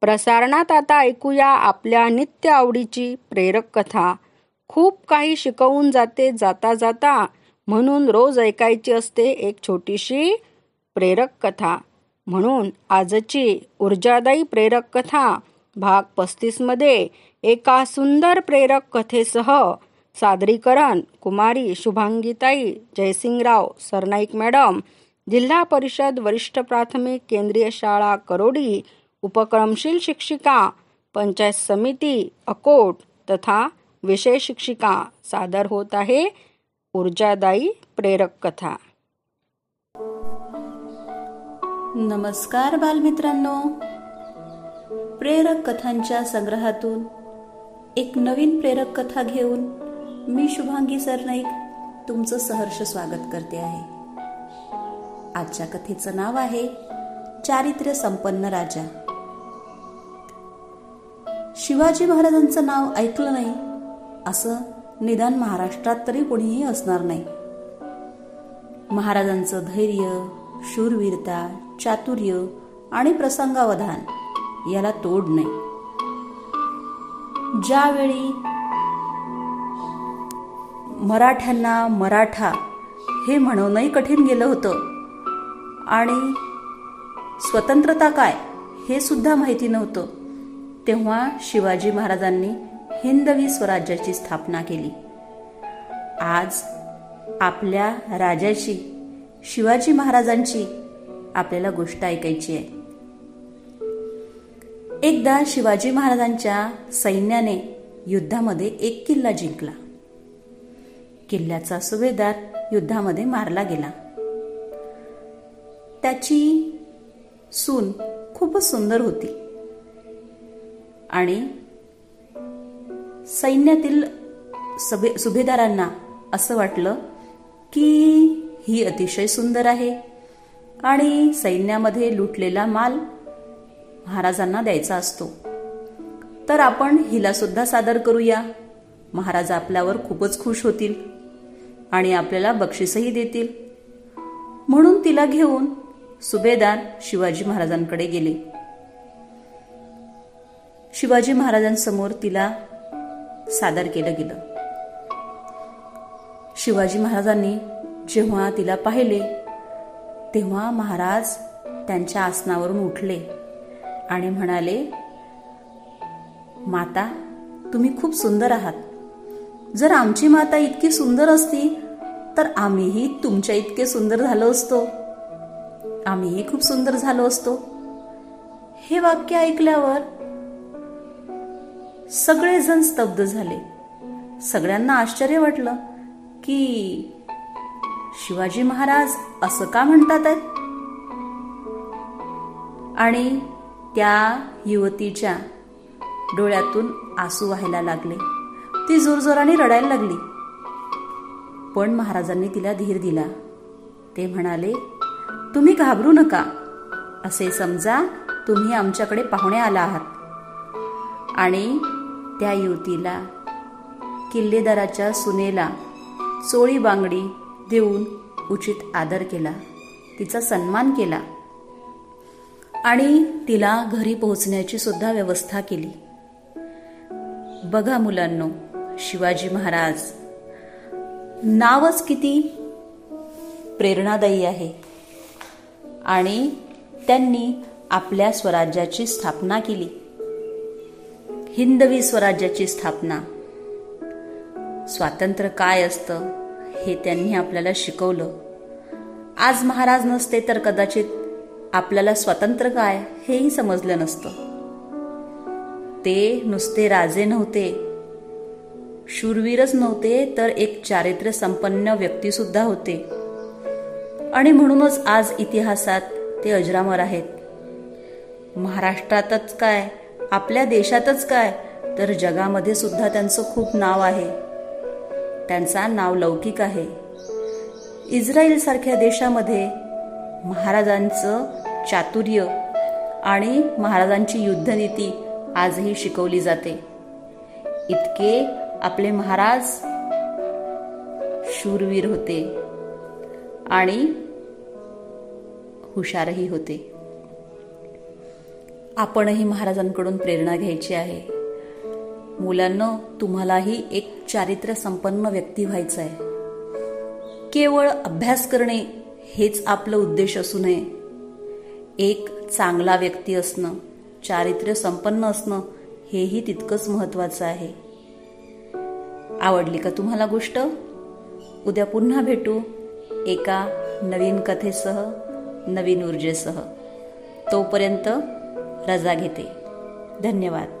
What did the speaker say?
प्रसारणात आता ऐकूया आपल्या नित्य आवडीची प्रेरक कथा. खूप काही शिकवून जाते जाता जाता म्हणून रोज ऐकायची असते एक छोटीशी प्रेरक कथा. म्हणून आजची ऊर्जादायी प्रेरक कथा भाग पस्तीसमध्ये एका सुंदर प्रेरक कथेसह सादरीकरण कुमारी शुभांगीताई जयसिंगराव सरनाईक मॅडम जिल्हा परिषद वरिष्ठ प्राथमिक केंद्रीय शाळा करोडी उपक्रमशील शिक्षिका पंचायत समिती अकोट तथा विषय शिक्षिका सादर होत आहे ऊर्जादायी प्रेरक कथा. नमस्कार बालमित्रांनो. प्रेरक कथांच्या संग्रहातून एक नवीन प्रेरक कथा घेऊन मी शुभांगी सरनाईक तुमचं सहर्ष स्वागत करते आहे. आजच्या कथेचं नाव आहे चारित्र्य संपन्न राजा. शिवाजी महाराजांचं नाव ऐकलं नाही असं निदान महाराष्ट्रात तरी कोणीही असणार नाही. महाराजांचं धैर्य शूरवीरता चातुर्य आणि प्रसंगावधान याला तोड नाही. ज्यावेळी मराठ्यांना मराठा हे म्हणणंही कठीण गेलं होतं आणि स्वतंत्रता काय हे सुद्धा माहिती नव्हतं तेव्हा शिवाजी महाराजांनी हिंदवी स्वराज्याची स्थापना केली. आज आपल्या राजाची शिवाजी महाराजांची आपल्याला गोष्ट ऐकायची आहे. एकदा शिवाजी महाराजांच्या सैन्याने युद्धामध्ये एक किल्ला जिंकला. किल्ल्याचा सुभेदार युद्धामध्ये मारला गेला. त्याची सून खूपच सुंदर होती. आणि सैन्यातील सभे सुभेदारांना असं वाटलं की ही अतिशय सुंदर आहे आणि सैन्यामध्ये लुटलेला माल महाराजांना द्यायचा असतो. तर आपण हिला सुद्धा सादर करूया. महाराज आपल्यावर खूपच खुश होतील आणि आपल्याला बक्षीसही देतील. म्हणून तिला घेऊन सुभेदार शिवाजी महाराजांकडे गेले. शिवाजी महाराजांसमोर तिला सादर केलं गेलं. शिवाजी महाराजांनी जेव्हा तिला पाहिले तेव्हा महाराज त्यांच्या आसनावरून उठले आणि म्हणाले माता तुम्ही खूप सुंदर आहात. जर आमची माता इतकी सुंदर असती तर आम्हीही तुमच्या इतके सुंदर झालो असतो. आम्हीही खूप सुंदर झालो असतो. हे वाक्य ऐकल्यावर सगळेजण स्तब्ध झाले. सगळ्यांना आश्चर्य वाटलं की शिवाजी महाराज असं का म्हणतात आणि त्या युवतीच्या डोळ्यातून आसू व्हायला लागले. ती जोरजोराने रडायला लागली. पण महाराजांनी तिला धीर दिला. ते म्हणाले तुम्ही घाबरू नका. असे समजा तुम्ही आमच्याकडे पाहुणे आला आहात. आणि त्या युवतीला किल्लेदाराच्या सुनेला चोळी बांगडी देऊन उचित आदर केला. तिचा सन्मान केला. आणि तिला घरी पोहोचण्याची सुद्धा व्यवस्था केली. बघा मुलांनो शिवाजी महाराज नावच किती प्रेरणादायी आहे. आणि त्यांनी आपल्या स्वराज्याची स्थापना केली. हिंदवी स्वराज्याची स्थापना. स्वातंत्र्य काय असतं हे त्यांनी आपल्याला शिकवलं. आज महाराज नसते तर कदाचित आपल्याला स्वातंत्र्य काय हेही समजलं नसतं. ते नुसते राजे नव्हते. शूरवीरच नव्हते तर एक चारित्र्य संपन्न व्यक्ती सुद्धा होते. आणि म्हणूनच आज इतिहासात ते अजरामर आहेत. महाराष्ट्रातच काय आपल्या देशातच काय? तर जगामध्ये सुद्धा त्यांचं खूप नाव आहे. त्यांचा नाव लौकिक आहे. इस्रायलसारख्या देशामध्ये महाराजांचं चातुर्य आणि महाराजांची युद्धनीती आजही शिकवली जाते. इतके आपले महाराज शूरवीर होते आणि हुशारही होते. आपणही महाराजांकडून प्रेरणा घ्यायची आहे. मुलांना तुम्हालाही एक चारित्र्य संपन्न व्यक्ती व्हायचं आहे केवळ अभ्यास करणे हेच आपलं उद्देश असू नये. एक चांगला व्यक्ती असणं चारित्र्य संपन्न असणं हेही तितकंच महत्वाचं आहे. आवडली का तुम्हाला गोष्ट? उद्या पुन्हा भेटू एका नवीन कथेसह नवीन ऊर्जेसह. तोपर्यंत रजा घेते. धन्यवाद.